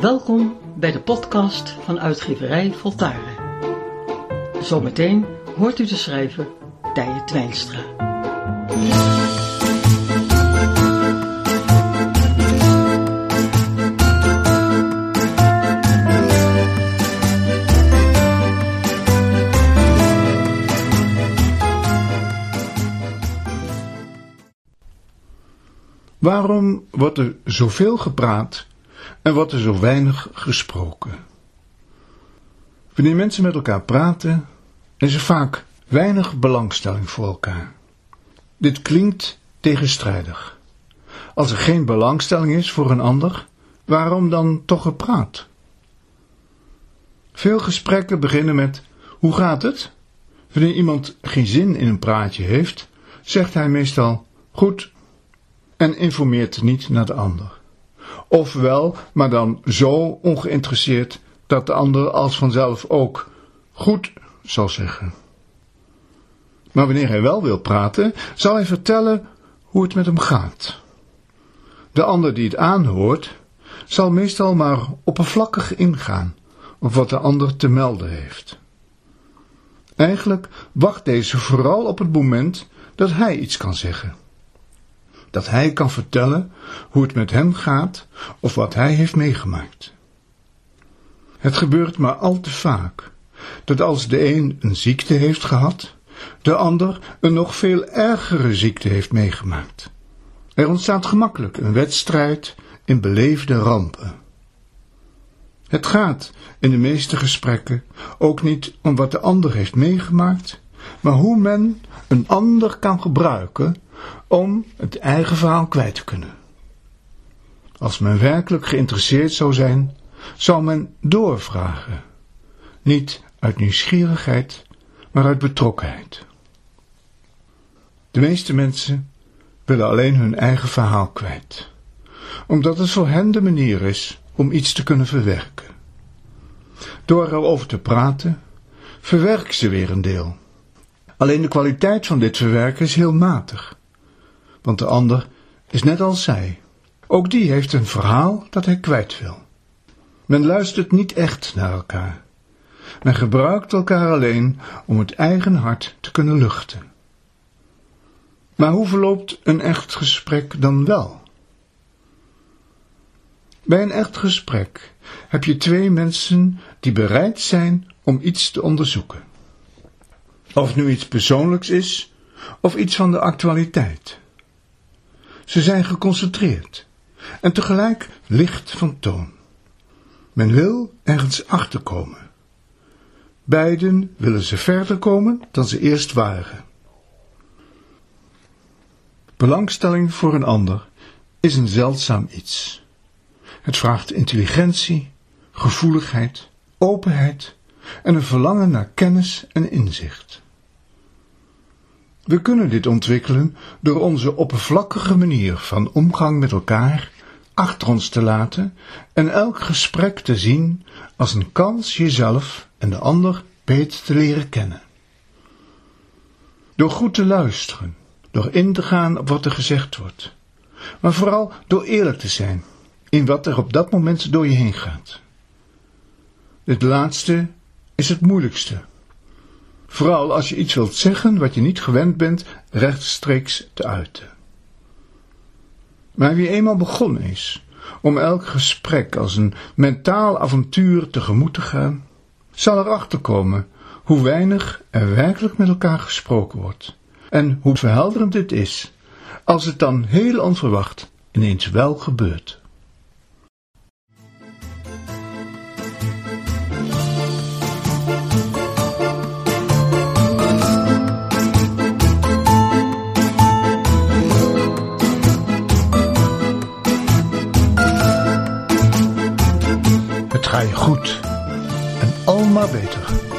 Welkom bij de podcast van uitgeverij Voltaren. Zometeen hoort u de schrijver Tije Twijnstra. Waarom wordt er zoveel gepraat en wordt er zo weinig gesproken? Wanneer mensen met elkaar praten, is er vaak weinig belangstelling voor elkaar. Dit klinkt tegenstrijdig. Als er geen belangstelling is voor een ander, waarom dan toch gepraat? Veel gesprekken beginnen met: Hoe gaat het? Wanneer iemand geen zin in een praatje heeft, zegt hij meestal: Goed, en informeert niet naar de ander. Ofwel, maar dan zo ongeïnteresseerd dat de ander als vanzelf ook goed zal zeggen. Maar wanneer hij wel wil praten, zal hij vertellen hoe het met hem gaat. De ander die het aanhoort, zal meestal maar oppervlakkig ingaan op wat de ander te melden heeft. Eigenlijk wacht deze vooral op het moment dat hij iets kan zeggen dat hij kan vertellen hoe het met hem gaat of wat hij heeft meegemaakt. Het gebeurt maar al te vaak dat als de een een ziekte heeft gehad, de ander een nog veel ergere ziekte heeft meegemaakt. Er ontstaat gemakkelijk een wedstrijd in beleefde rampen. Het gaat in de meeste gesprekken ook niet om wat de ander heeft meegemaakt, maar hoe men een ander kan gebruiken om het eigen verhaal kwijt te kunnen. Als men werkelijk geïnteresseerd zou zijn, zou men doorvragen. Niet uit nieuwsgierigheid, maar uit betrokkenheid. De meeste mensen willen alleen hun eigen verhaal kwijt, omdat het voor hen de manier is om iets te kunnen verwerken. Door erover te praten, verwerken ze weer een deel. Alleen de kwaliteit van dit verwerken is heel matig want de ander is net als zij. Ook die heeft een verhaal dat hij kwijt wil. Men luistert niet echt naar elkaar. Men gebruikt elkaar alleen om het eigen hart te kunnen luchten. Maar hoe verloopt een echt gesprek dan wel? Bij een echt gesprek heb je twee mensen die bereid zijn om iets te onderzoeken. Of nu iets persoonlijks is of iets van de actualiteit. Ze zijn geconcentreerd en tegelijk licht van toon. Men wil ergens achterkomen. Beiden willen ze verder komen dan ze eerst waren. Belangstelling voor een ander is een zeldzaam iets. Het vraagt intelligentie, gevoeligheid, openheid en een verlangen naar kennis en inzicht. We kunnen dit ontwikkelen door onze oppervlakkige manier van omgang met elkaar achter ons te laten en elk gesprek te zien als een kans jezelf en de ander beter te leren kennen. Door goed te luisteren, door in te gaan op wat er gezegd wordt, maar vooral door eerlijk te zijn in wat er op dat moment door je heen gaat. Het laatste is het moeilijkste Vooral als je iets wilt zeggen wat je niet gewend bent rechtstreeks te uiten. Maar wie eenmaal begonnen is om elk gesprek als een mentaal avontuur tegemoet te gaan, zal erachter komen hoe weinig er werkelijk met elkaar gesproken wordt en hoe verhelderend dit is als het dan heel onverwacht ineens wel gebeurt. Goed en al maar beter.